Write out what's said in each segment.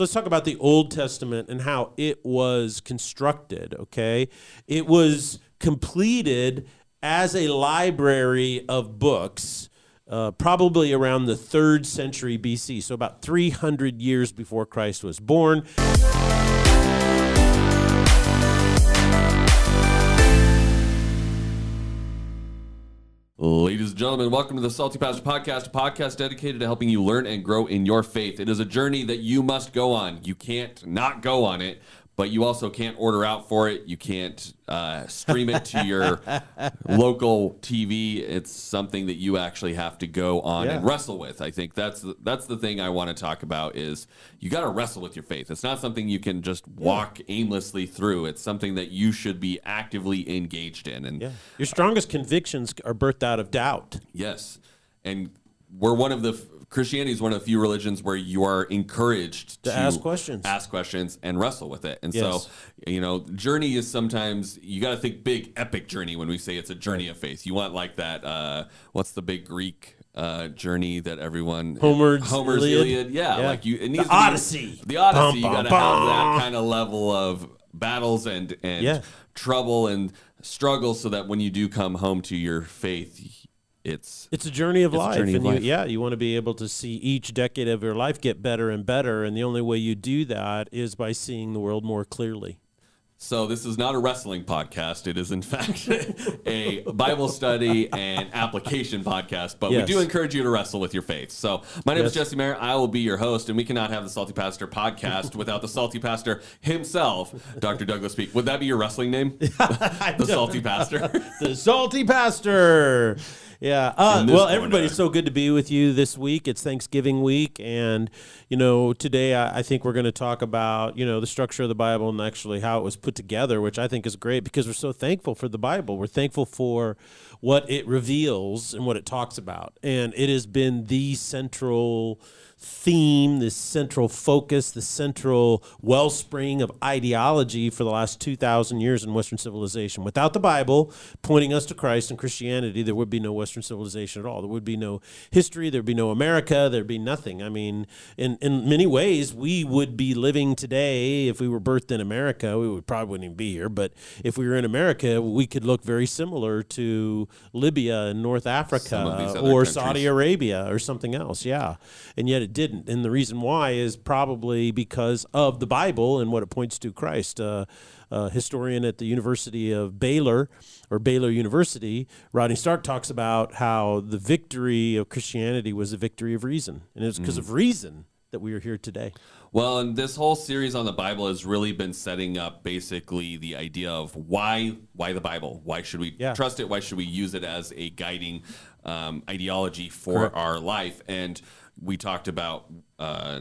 So let's talk about the Old Testament and how it was constructed, okay? It was completed as a library of books. Uh, probably around the third century BC, so about 300 years before Christ was born. Ladies and gentlemen, welcome to the Salty Pastor Podcast, a podcast dedicated to helping you learn and grow in your faith. It is a journey that you must go on. You can't not go on it, but you also can't order out for it. You can't uh, stream it to your local TV. It's something that you actually have to go on and wrestle with. I think that's the, that's the thing I want to talk about is you got to wrestle with your faith. It's not something you can just walk aimlessly through. It's something that you should be actively engaged in. And Yeah. Your strongest convictions are birthed out of doubt. Yes, and we're one of the Christianity is one of the few religions where you are encouraged to, ask questions. ask questions, and wrestle with it. And Yes. so, you know, journey is sometimes you got to think big, epic journey when we say it's a journey of faith. You want like that. Uh, what's the big Greek? Uh, journey that everyone Homer's Homer's Iliad? Iliad, Yeah, Yeah. like you it The needs to be- Odyssey. the Odyssey Bum, you got to have that kind of level of battles and and Yeah. trouble and struggle so that when you do come home to your faith it's It's a journey of life, journey of and you, life. yeah, you want to be able to see each decade of your life get better and better, and the only way you do that is by seeing the world more clearly. So this is not a wrestling podcast. It is in fact a Bible study and application podcast. But Yes. we do encourage you to wrestle with your faith. So my name is Jesse Mayer. I will be your host, and we cannot have the Salty Pastor podcast without the Salty Pastor himself, Dr. Douglas Peak. Would that be your wrestling name? the Salty Pastor. the salty pastor. Yeah. Uh, well, corner. everybody's so good to be with you this week. It's Thanksgiving week, and you know, today I, I think we're going to talk about you know the structure of the Bible and actually how it was put together, which I think is great because we're so thankful for the Bible. We're thankful for what it reveals and what it talks about, and it has been the central theme, this central focus, the central wellspring of ideology for the last 2,000 years in Western civilization. Without the Bible pointing us to Christ and Christianity, there would be no Western civilization at all. There would be no history, there'd be no America, there'd be nothing. I mean, in, in many ways, we would be living today, if we were birthed in America, we would probably wouldn't even be here, but if we were in America, we could look very similar to Libya and North Some of these Africa or countries. Saudi Arabia or something else. Yeah. And yet it didn't. And the reason why is probably because of the Bible and what it points to Christ. Uh, a historian at the University of Baylor or Baylor University, Rodney Stark talks about how the victory of Christianity was the victory of reason. And it's because of reason that we are here today. Well, and this whole series on the Bible has really been setting up basically the idea of why why the Bible? Why should we Yeah. trust it? Why should we use it as a guiding um, ideology for Correct. our life? And we talked about. Uh,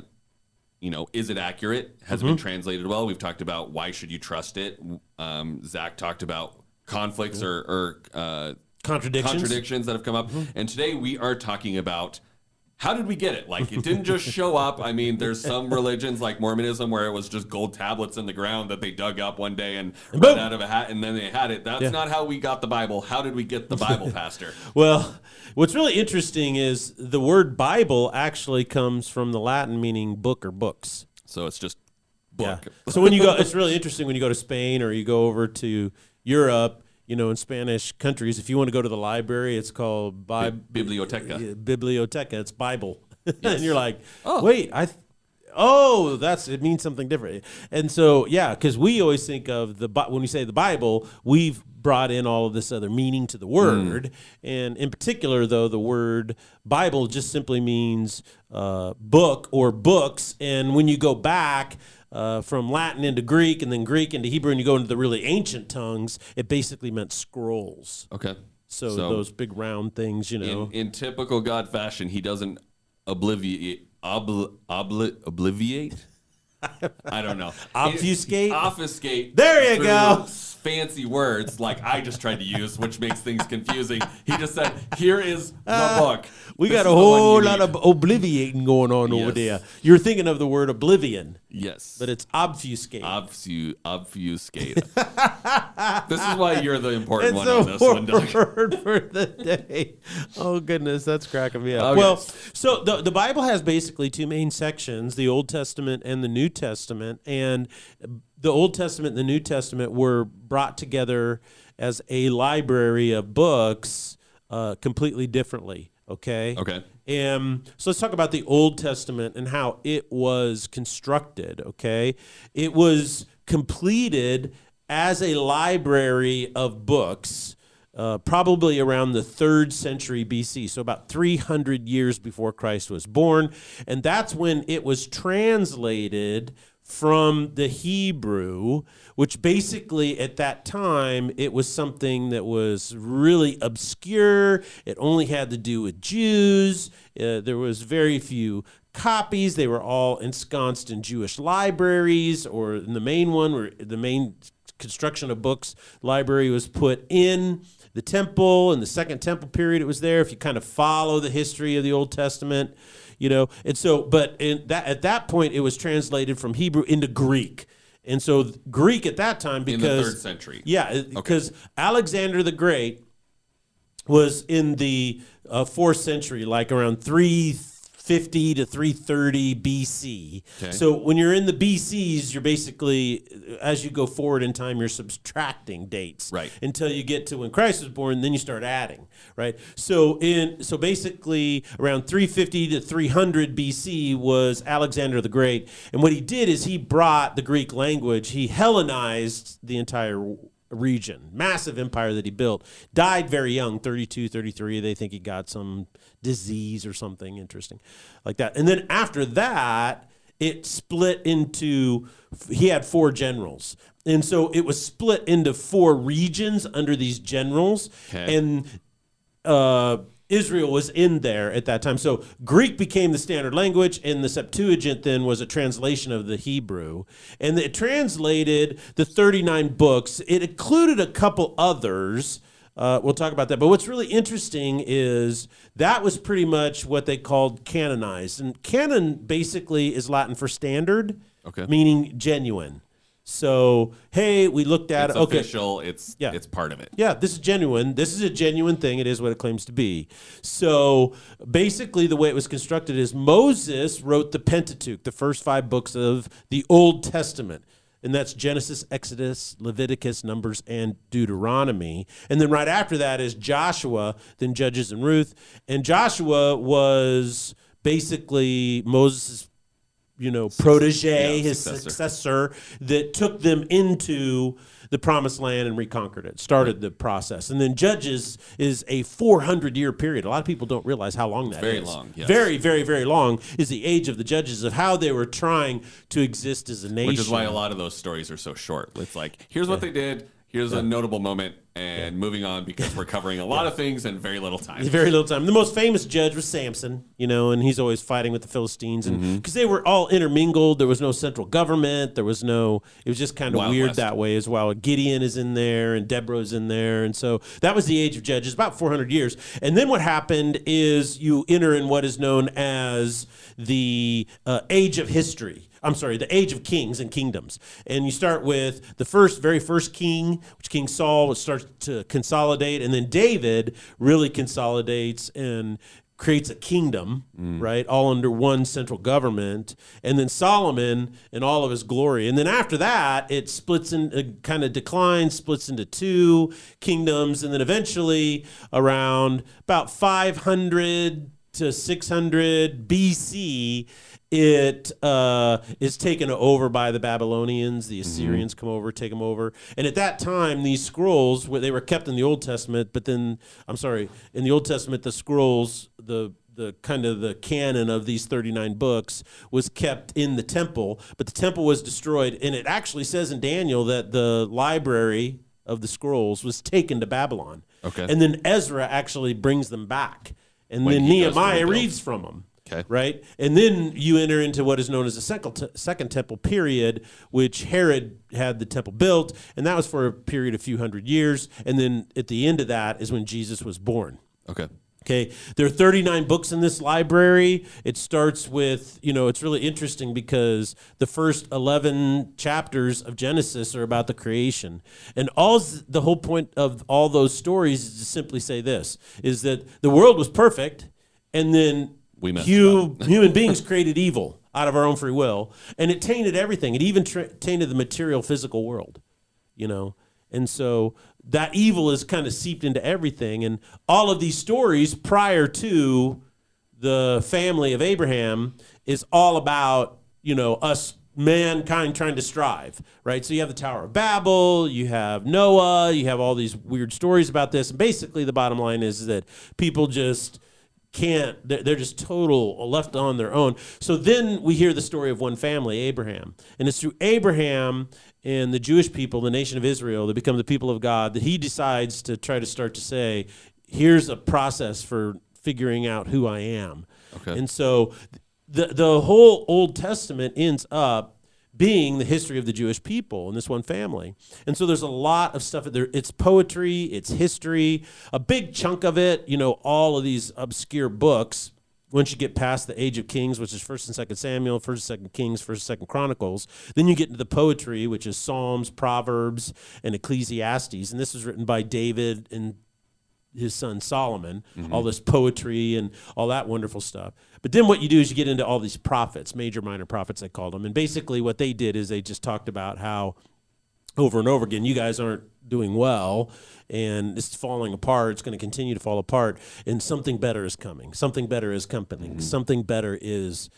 you know, is it accurate? Has it been translated well? We've talked about why should you trust it. Um, Zach talked about conflicts or, or uh, Contradictions. contradictions that have come up. And today we are talking about how did we get it? Like it didn't just show up. I mean, there's some religions like Mormonism where it was just gold tablets in the ground that they dug up one day and boom. read out of a hat and then they had it. That's Yeah. not how we got the Bible. How did we get the Bible, Pastor? Well, what's really interesting is the word Bible actually comes from the Latin meaning book or books. So it's just book. Yeah. So when you go, it's really interesting when you go to Spain or you go over to Europe. You know, in Spanish countries, if you want to go to the library, it's called Bi- Biblioteca. Biblioteca. It's Bible, and you're like, Oh. wait, I. Th- oh, that's it means something different. And so, yeah, because we always think of the when we say the Bible, we've brought in all of this other meaning to the word, and in particular, though, the word Bible just simply means uh, book or books. And when you go back uh, from Latin into Greek and then Greek into Hebrew, and you go into the really ancient tongues, it basically meant scrolls. Okay. So, those big round things, you know. in, in typical God fashion, he doesn't obliviate obli, obli, obliviate I don't know. Obfuscate? It- obfuscate. There you go. Fancy words like I just tried to use, which makes things confusing. He just said, "Here is the ah, book." We This got a is the one whole lot need." of obliviating going on over there. You're thinking of the word oblivion, yes, but it's obfuscate. Obfu- obfuscate. this is why you're the important it's one on this one, Doug. word for the day. Oh goodness, that's cracking me up. Okay. Well, so the the Bible has basically two main sections: the Old Testament and the New Testament. And the Old Testament and the New Testament were brought together as a library of books, uh, completely differently. Okay. Okay. And so let's talk about the Old Testament and how it was constructed. Okay, it was completed as a library of books, uh, probably around the third century BC, so about 300 years before Christ was born, and that's when it was translated from the Hebrew, which basically at that time it was something that was really obscure. It only had to do with Jews. Uh, there was very few copies. They were all ensconced in Jewish libraries, or in the main one, where the main construction of books library was put in the temple. In the Second Temple period, it was there. If you kind of follow the history of the Old Testament, you know, and so, but in that at that point, it was translated from Hebrew into Greek. And so Greek at that time In because the third century. yeah, because Alexander the Great was in the uh, fourth century, like around 350 to 330 BC. Okay. So when you're in the BCs, you're basically, as you go forward in time, you're subtracting dates Right. until you get to when Christ was born. Then you start adding, right? So in so basically around 350 to 300 BC was Alexander the Great, and what he did is he brought the Greek language, he Hellenized the entire region. Massive empire that he built. Died very young 32 33 they think he got some disease or something interesting like that. And then after that it split into he had four generals. And so it was split into four regions under these generals. Okay. and uh, Israel was in there at that time. So Greek became the standard language, and the Septuagint then was a translation of the Hebrew. And it translated the 39 books. It included a couple others. Uh, we'll talk about that. But what's really interesting is that was pretty much what they called canonized. And canon basically is Latin for standard, Okay. meaning genuine. So, hey, we looked at It's it. Okay. official. It's Yeah. it's part of it. Yeah, this is genuine. This is a genuine thing. It is what it claims to be. So basically, the way it was constructed is Moses wrote the Pentateuch, the first five books of the Old Testament. And that's Genesis, Exodus, Leviticus, Numbers, and Deuteronomy. And then right after that is Joshua, then Judges and Ruth. And Joshua was basically Moses' you know, protege, yeah, his successor. successor, that took them into the promised land and reconquered it, started the process. And then Judges is a 400 year period. A lot of people don't realize how long that is. very long, yes. Very, very, very long is the age of the judges of how they were trying to exist as a nation. Which is why a lot of those stories are so short. It's like, here's what they did. Here's a notable moment, and moving on because we're covering a lot of things in very little time. Very little time. The most famous judge was Samson, you know, and he's always fighting with the Philistines, and Mm-hmm. because they were all intermingled, there was no central government, there was no. It was just kind of Wild weird West. that way as well. Gideon is in there, and Deborah's in there, and so that was the age of judges, about 400 years. And then what happened is you enter in what is known as the uh, age of history. I'm sorry, the age of kings and kingdoms. And you start with the first, very first king, which King Saul starts to consolidate, and then David really consolidates and creates a kingdom, right, all under one central government, and then Solomon in all of his glory. And then after that, it splits in, uh, kind of declines, splits into two kingdoms, and then eventually around about 500 to 600 BC, it uh, is taken over by the Babylonians. The Assyrians come over, take them over, and at that time, these scrolls where they were kept in the Old Testament, but then I'm sorry, in the Old Testament, the scrolls, the the kind of the canon of these 39 books was kept in the temple, but the temple was destroyed, and it actually says in Daniel that the library of the scrolls was taken to Babylon. Okay. and then Ezra actually brings them back, and When then he goes to Nehemiah reads from them. Okay. Right? And then you enter into what is known as the second, second temple period, which Herod had the temple built, and that was for a period of a few hundred years. And then at the end of that is when Jesus was born. Okay. Okay, there are 39 books in this library. It starts with, you know, it's really interesting because the first 11 chapters of Genesis are about the creation. And all the whole point of all those stories is to simply say this is that the world was perfect and then We hu- human beings created evil out of our own free will and it tainted everything. It even tra- tainted the material physical world, you know. And so that evil is kind of seeped into everything. And all of these stories prior to the family of Abraham is all about, you know, us mankind trying to strive, right? So you have the Tower of Babel, you have Noah, you have all these weird stories about this. And basically, the bottom line is that people just can't they're, they're just total left on their own. So then we hear the story of one family abraham. And it's through abraham and the jewish people the nation of israel that become the people of god that he decides to try to start to say here's a process for figuring out who i am. Okay. and so the the whole old testament ends up being the history of the Jewish people in this one family. And so there's a lot of stuff there. It's poetry, it's history, a big chunk of it, you know, all of these obscure books. Once you get past the Age of Kings, which is First and Second Samuel, First and Second Kings, First and Second Chronicles, then you get into the poetry, which is Psalms, Proverbs, and Ecclesiastes. And this was written by David and his son Solomon, all mm-hmm. this poetry and all that wonderful stuff. But then what you do is you get into all these prophets, major, minor prophets, they called them. And basically what they did is they just talked about how over and over again, you guys aren't doing well and it's falling apart. It's going to continue to fall apart. And something better is coming. Something better is coming. Mm-hmm. Something better is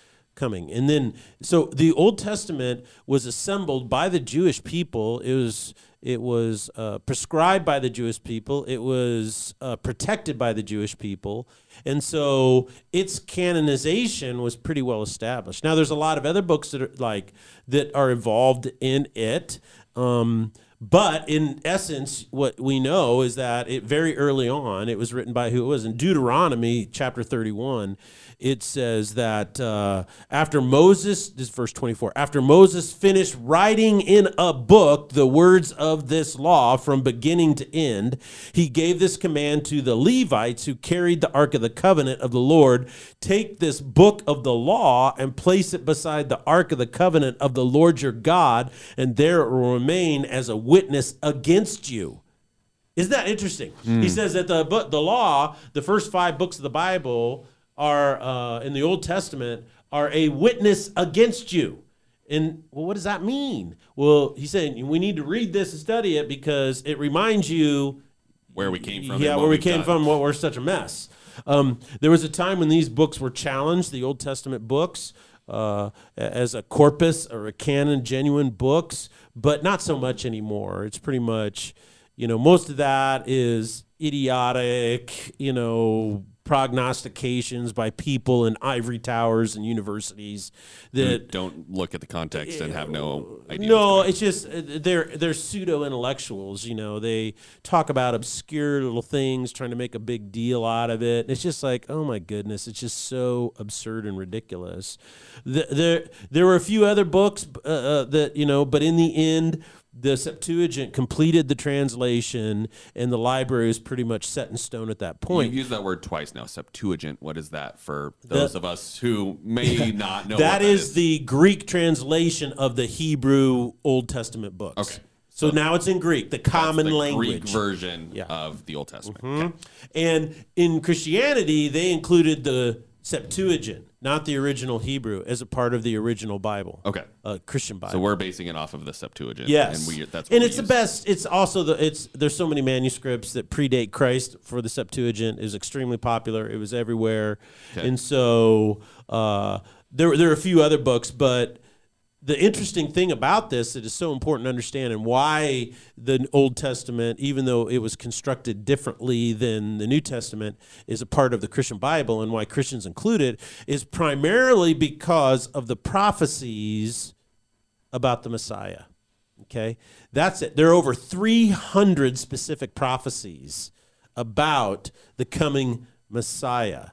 coming. And then, so the Old Testament was assembled by the Jewish people. It was it was uh, prescribed by the Jewish people. It was uh, protected by the Jewish people, and so its canonization was pretty well established. Now, there's a lot of other books that are like that are involved in it. Um, but in essence, what we know is that it very early on, it was written by who it was in Deuteronomy chapter 31. It says that uh, after Moses, this is verse 24, after Moses finished writing in a book the words of this law from beginning to end, he gave this command to the Levites who carried the Ark of the Covenant of the Lord take this book of the law and place it beside the Ark of the Covenant of the Lord your God, and there it will remain as a witness against you. Isn't that interesting? He says that the the law, the first five books of the Bible are uh, in the Old Testament are a witness against you. And well, what does that mean? Well, he's saying we need to read this and study it because it reminds you Where we came from. yeah, where we came done. from, what we're such a mess. Um, there was a time when these books were challenged, the Old Testament books, uh, as a corpus or a canon, genuine books, but not so much anymore. It's pretty much, you know, most of that is idiotic, you know, prognostications by people in ivory towers and universities that Don't look at the context and have no idea. no, it's just uh, they're they're pseudo intellectuals. You know, they talk about obscure little things, trying to make a big deal out of it. And it's just like, oh my goodness, it's just so absurd and ridiculous. The, there there were a few other books uh, uh, that you know, but in the end. The Septuagint completed the translation, and the library is pretty much set in stone at that point. You've used that word twice now. Septuagint. What is that for those of us who may not know? that what is, the Greek translation of the Hebrew Old Testament books. Okay. So, now it's in Greek, the common the language. Greek version Yeah. Mm-hmm. of the Old Testament. Okay. And in Christianity, they included the Septuagint, not the original Hebrew, as a part of the original Bible. Okay. Uh, Christian Bible. So we're basing it off of the Septuagint. Yes, and we that's what and it's the best. It's also the it's there's so many manuscripts that predate Christ for the Septuagint is extremely popular. It was everywhere, Okay. and so uh, there there are a few other books, but the interesting thing about this that is so important to understand and why the Old Testament, even though it was constructed differently than the New Testament, is a part of the Christian Bible and why Christians include it is primarily because of the prophecies about the Messiah. Okay? That's it. There are over 300 specific prophecies about the coming Messiah.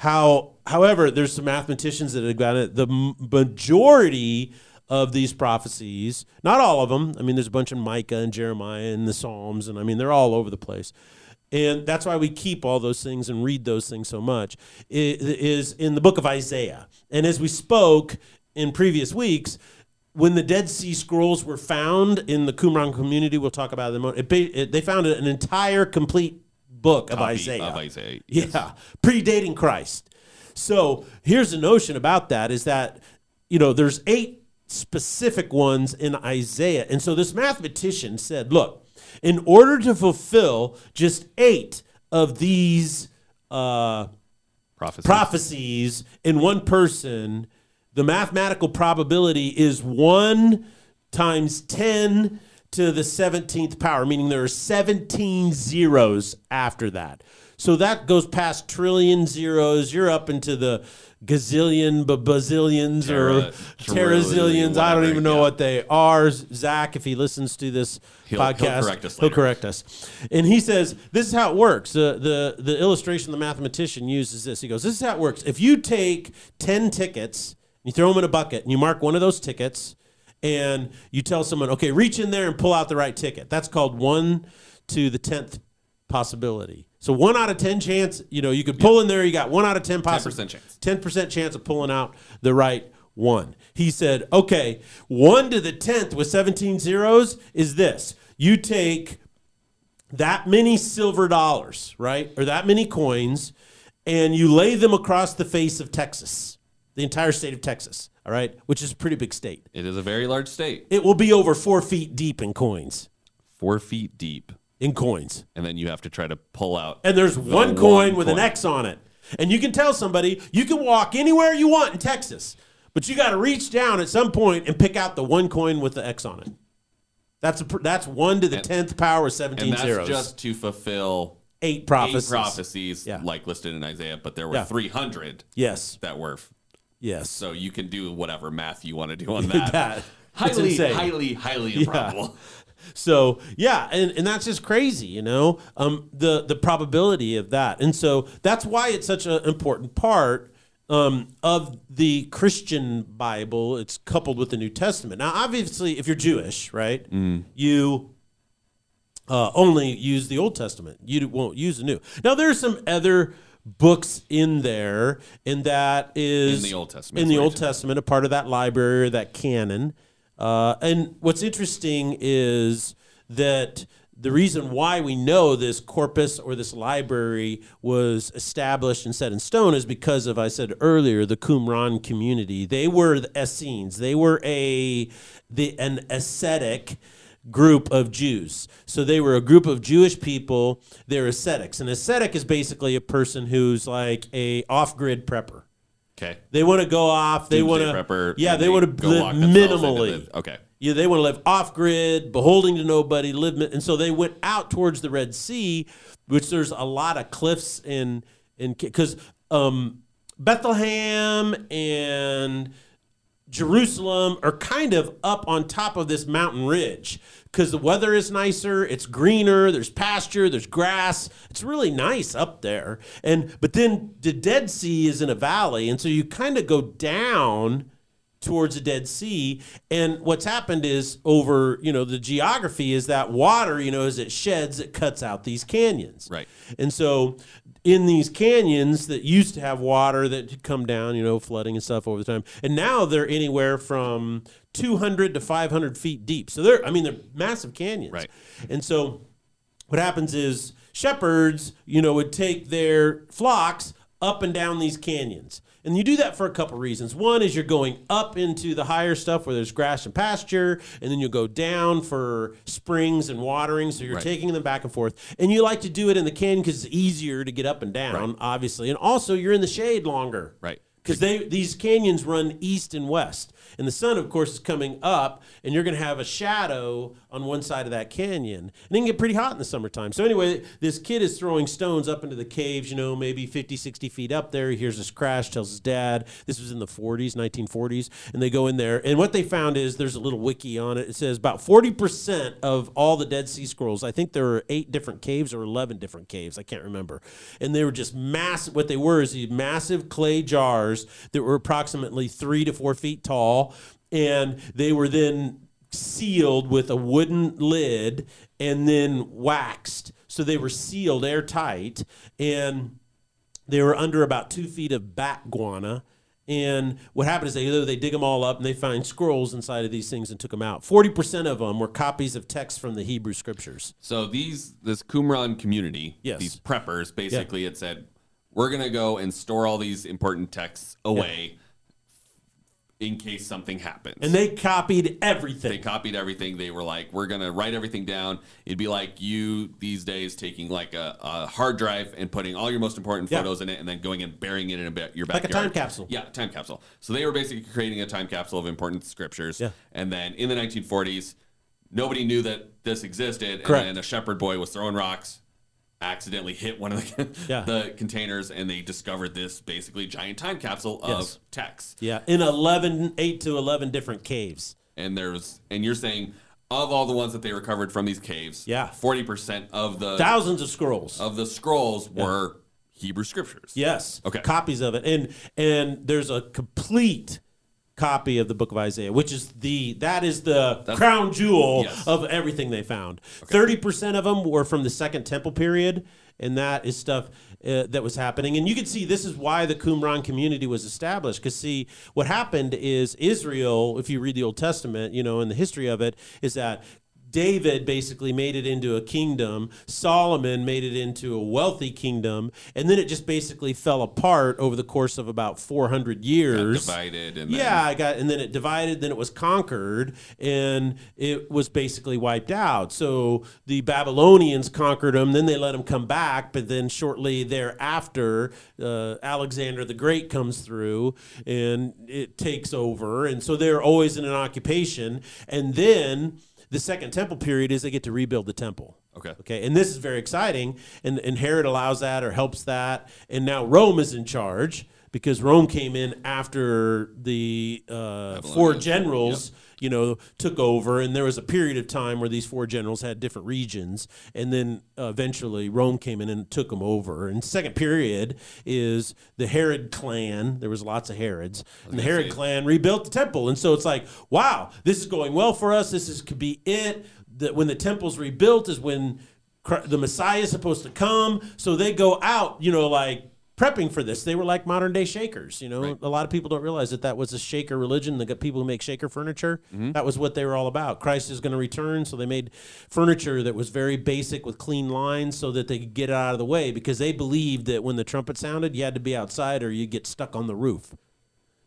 how, however, there's some mathematicians that have got it. The majority of these prophecies, not all of them. I mean, there's a bunch in Micah and Jeremiah and the Psalms, and I mean, they're all over the place. And that's why we keep all those things and read those things so much. It is in the book of Isaiah. And as we spoke in previous weeks, when the Dead Sea Scrolls were found in the Qumran community, we'll talk about it in a moment. It, it, they found an entire complete book of Copy Isaiah. Of Isaiah. Yeah, predating Christ. So here's the notion about that is that you know there's eight specific ones in Isaiah, and so this mathematician said, look, in order to fulfill just eight of these uh, Prophecy. prophecies in one person, the mathematical probability is one times 10 to the 17th power, meaning there are 17 zeros after that. So that goes past trillion zeros. You're up into the gazillion, b- bazillions, or trillion, terazillions. I don't even know yeah. what they are. Zach, if he listens to this He'll- he'll podcast, correct us he'll correct us. And he says, This is how it works. The, the, the illustration the mathematician uses this. He goes, This is how it works. If you take 10 tickets, you throw them in a bucket, and you mark one of those tickets, and you tell someone, Okay, reach in there and pull out the right ticket. That's called one to the 10th possibility. So one out of 10 chance, you know, you could pull in there, you got one out of 10 possibility. 10% chance. 10% chance of pulling out the right one. He said, okay, one to the 10th with 17 zeros is this. You take that many silver dollars, right? Or that many coins, and you lay them across the face of Texas, the entire state of Texas, all right? Which is a pretty big state. It is a very large state. It will be over four feet deep in coins. Four feet deep. In coins. And then you have to try to pull out. and there's the one coin with an. X on it. And you can tell somebody you can walk anywhere you want in Texas, but you got to reach down at some point and pick out the one coin with the X on it. That's a, that's one to the tenth power with And seventeen that's zeros. just to fulfill eight eight prophecies. prophecies Yeah. like listed in Isaiah, but there were Yeah. 300 Yes, that were. yes. So you can do whatever math you want to do on that. That. Highly, insane. highly, highly improbable. So yeah, and, and that's just crazy, you know, um, the the probability of that, and so that's why it's such an important part um, of the Christian Bible. It's coupled with the New Testament. Now, obviously, if you're Jewish, right, you uh, only use the Old Testament. You won't use the New. Now, there's some other books in there, and that is In the Old Testament, In the Old. Testament, a part of that library, or that canon. Uh, and what's interesting is that the reason why we know this corpus or this library was established and set in stone is because of I said earlier the Qumran community. They were the Essenes. They were a the an ascetic group of Jews. So they were a group of Jewish people. They're ascetics. An ascetic is basically a person who's like a off-grid prepper. Okay. They want to go off. They want to Yeah, and they, want to live lock themselves into minimally. the- okay. Yeah, they want to live off grid, beholding to nobody, live, and so they went out towards the Red Sea, which there's a lot of cliffs in in because um, Bethlehem and Jerusalem are kind of up on top of this mountain ridge because the weather is nicer, it's greener, there's pasture, there's grass. It's really nice up there. And but then the Dead Sea is in a valley, and so you kind of go down towards the Dead Sea. And what's happened is over, you know, the geography is that water, you know, as it sheds, it cuts out these canyons. Right. And so in these canyons that used to have water that come down, you know, flooding and stuff over the time, and now they're anywhere from 200 to 500 feet deep. So they're, I mean, they're massive canyons. Right. And so what happens is shepherds, you know, would take their flocks up and down these canyons. And you do that for a couple reasons. One is you're going up into the higher stuff where there's grass and pasture, and then you'll go down for springs and watering. So you're Right. taking them back and forth. And you like to do it in the canyon because it's easier to get up and down, Right. obviously. And also you're in the shade longer. Right. because they these canyons run east and west, and the sun, of course, is coming up, and you're going to have a shadow on one side of that canyon, and it can get pretty hot in the summertime. So anyway, this kid is throwing stones up into the caves, you know, maybe 50, 60 feet up there. He hears this crash, tells his dad. This was in the 40s, 1940s, and they go in there, and what they found is there's a little wiki on it. It says about 40% of all the Dead Sea Scrolls. I think there were eight different caves or 11 different caves. I can't remember, and they were just massive. What they were is these massive clay jars that were approximately three to four feet tall, and they were then sealed with a wooden lid and then waxed. So they were sealed airtight, and they were under about two feet of bat guana. And what happened is they they dig them all up and they find scrolls inside of these things and took them out. Forty percent of them were copies of texts from the Hebrew scriptures. So these this Qumran community, Yes. these preppers, basically, it said we're gonna go and store all these important texts away in case something happens. And they copied everything. they copied everything. They were like, we're gonna write everything down. It'd be like you these days taking like a, a hard drive and putting all your most important Yeah. photos in it, and then going and burying it in a bit your Like a backyard. time capsule. Yeah, time capsule. So they were basically creating a time capsule of important scriptures. Yeah. And then in the 1940s, nobody knew that this existed, Correct. and then a shepherd boy was throwing rocks. Accidentally hit one of the, Yeah. the containers, and they discovered this basically giant time capsule of Yes. text. Yeah, in 11, 8 to 11 different caves. and there's and you're saying of all the ones that they recovered from these caves, Yeah. forty percent of the Thousands of scrolls. of the scrolls were Hebrew scriptures. Yes. Okay. Copies of it, and and there's a complete copy of the book of Isaiah, which is the that is the crown jewel Yes. of everything they found. Thirty percent of them were from the Second Temple period, and that is stuff uh, that was happening. And you can see this is why the Qumran community was established. Because see, what happened is Israel, if you read the Old Testament, you know, and the history of it, is that David basically made it into a kingdom. Solomon made it into a wealthy kingdom, and then it just basically fell apart over the course of about 400 years. divided and then- yeah, I got, and then it divided. Then it was conquered, and it was basically wiped out. So the Babylonians conquered them. Then they let them come back, but then shortly thereafter, uh, Alexander the Great comes through, and it takes over. And so they're always in an occupation, and then the second temple period is they get to rebuild the temple. Okay. Okay. And this is very exciting. And, and Herod allows that or helps that. And now Rome is in charge because Rome came in after the uh, four generals, you know, took over. And there was a period of time where these four generals had different regions. And then uh, eventually Rome came in and took them over. And second period is the Herod clan. There was lots of Herods. And the Herod clan rebuilt the temple. And so it's like, wow, this is going well for us. This is could be it. That when the temple's rebuilt is when the Messiah is supposed to come. So they go out, you know, like prepping for this. They were like modern day shakers. You know, a lot of people don't realize that that was a shaker religion. The people who make shaker furniture. Mm-hmm. That was what they were all about. Christ is going to return, so they made furniture that was very basic with clean lines, so that they could get it out of the way because they believed that when the trumpet sounded, you had to be outside or you would get stuck on the roof.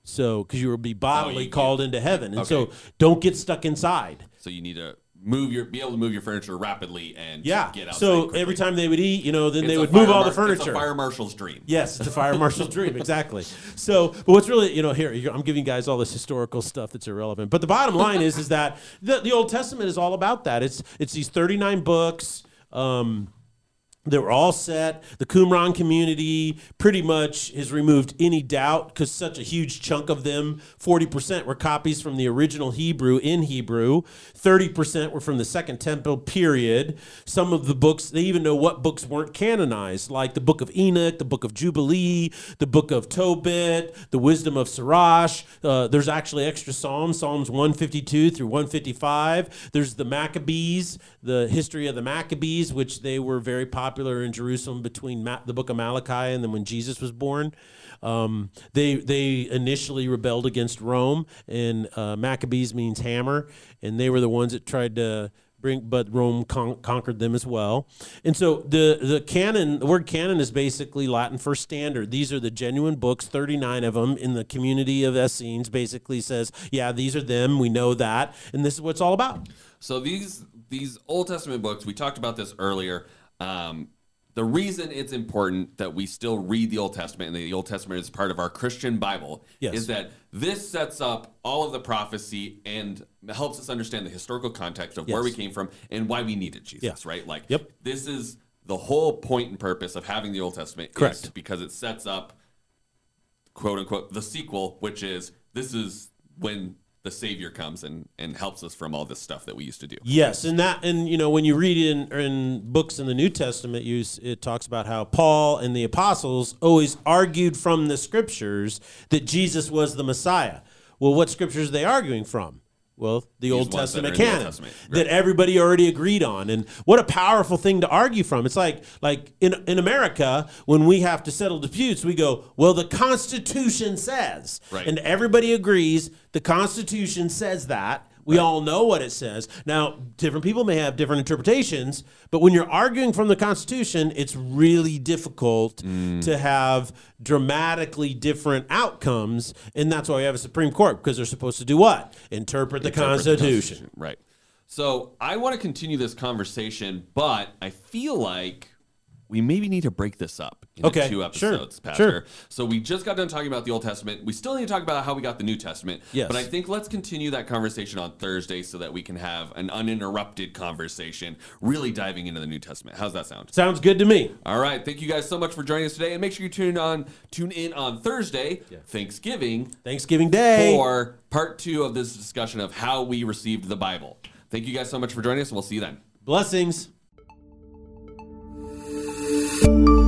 So, because you would be oh, bodily you- called into heaven, and so don't get stuck inside. So you need to move your be able to move your furniture rapidly and Yeah. get out. So every time they would eat, you know, then It's they would move all the mar- it's a furniture. fire marshal's dream. Yes, it's a fire marshal's dream, exactly. So, but what's really, you know, here I'm giving you guys all this historical stuff that's irrelevant. But the bottom line is, is that the, the Old Testament is all about that. It's it's these 39 books. Um, they were all set. The Qumran community pretty much has removed any doubt because such a huge chunk of them, 40% were copies from the original Hebrew in Hebrew, 30% were from the Second Temple period. Some of the books, they even know what books weren't canonized, like the Book of Enoch, the Book of Jubilee, the Book of Tobit, the Wisdom of Sirach. Uh, there's actually extra Psalms, Psalms 152 through 155. There's the Maccabees, the history of the Maccabees, which they were very popular in Jerusalem between Ma- the book of Malachi and then when Jesus was born. Um, they they initially rebelled against Rome, and uh, Maccabees means hammer, and they were the ones that tried to bring, but Rome con- conquered them as well. And so the the canon, the word canon is basically Latin for standard. These are the genuine books, thirty nine of them in the community of Essenes. Basically says, yeah, these are them. We know that, and this is what it's all about. So these these Old Testament books, we talked about this earlier. Um, the reason it's important that we still read the Old Testament and the Old Testament is part of our Christian Bible Yes. is that this sets up all of the prophecy and helps us understand the historical context of where we came from and why we needed Jesus, Yeah. right? Like, Yep. this is the whole point and purpose of having the Old Testament. Correct. because it sets up, quote unquote, the sequel, which is this is when the Savior comes and, and helps us from all this stuff that we used to do. Yes, and that and you know when you read in in books in the New Testament, you it talks about how Paul and the apostles always argued from the scriptures that Jesus was the Messiah. Well, what scriptures are they arguing from? Well, the Old ones that are Testament the Old canon Testament, that everybody already agreed on, and what a powerful thing to argue from. It's like like in in America when we have to settle disputes, we go, well, the Constitution says, Right. and everybody agrees the Constitution says that. We all know what it says. Now, different people may have different interpretations, but when you're arguing from the Constitution, it's really difficult mm. to have dramatically different outcomes. And that's why we have a Supreme Court, because they're supposed to do what? Interpret the, Interpret the Constitution. Right. So I want to continue this conversation, but I feel like we maybe need to break this up into Okay, two sure, episodes, sure. Pastor. So we just got done talking about the Old Testament. We still need to talk about how we got the New Testament. Yes. But I think let's continue that conversation on Thursday so that we can have an uninterrupted conversation, really diving into the New Testament. How's that sound? Sounds good to me. All right. Thank you guys so much for joining us today. And make sure you tune on tune in on Thursday, Thanksgiving, Thanksgiving Day. for part two of this discussion of how we received the Bible. Thank you guys so much for joining us, and we'll see you then. Blessings you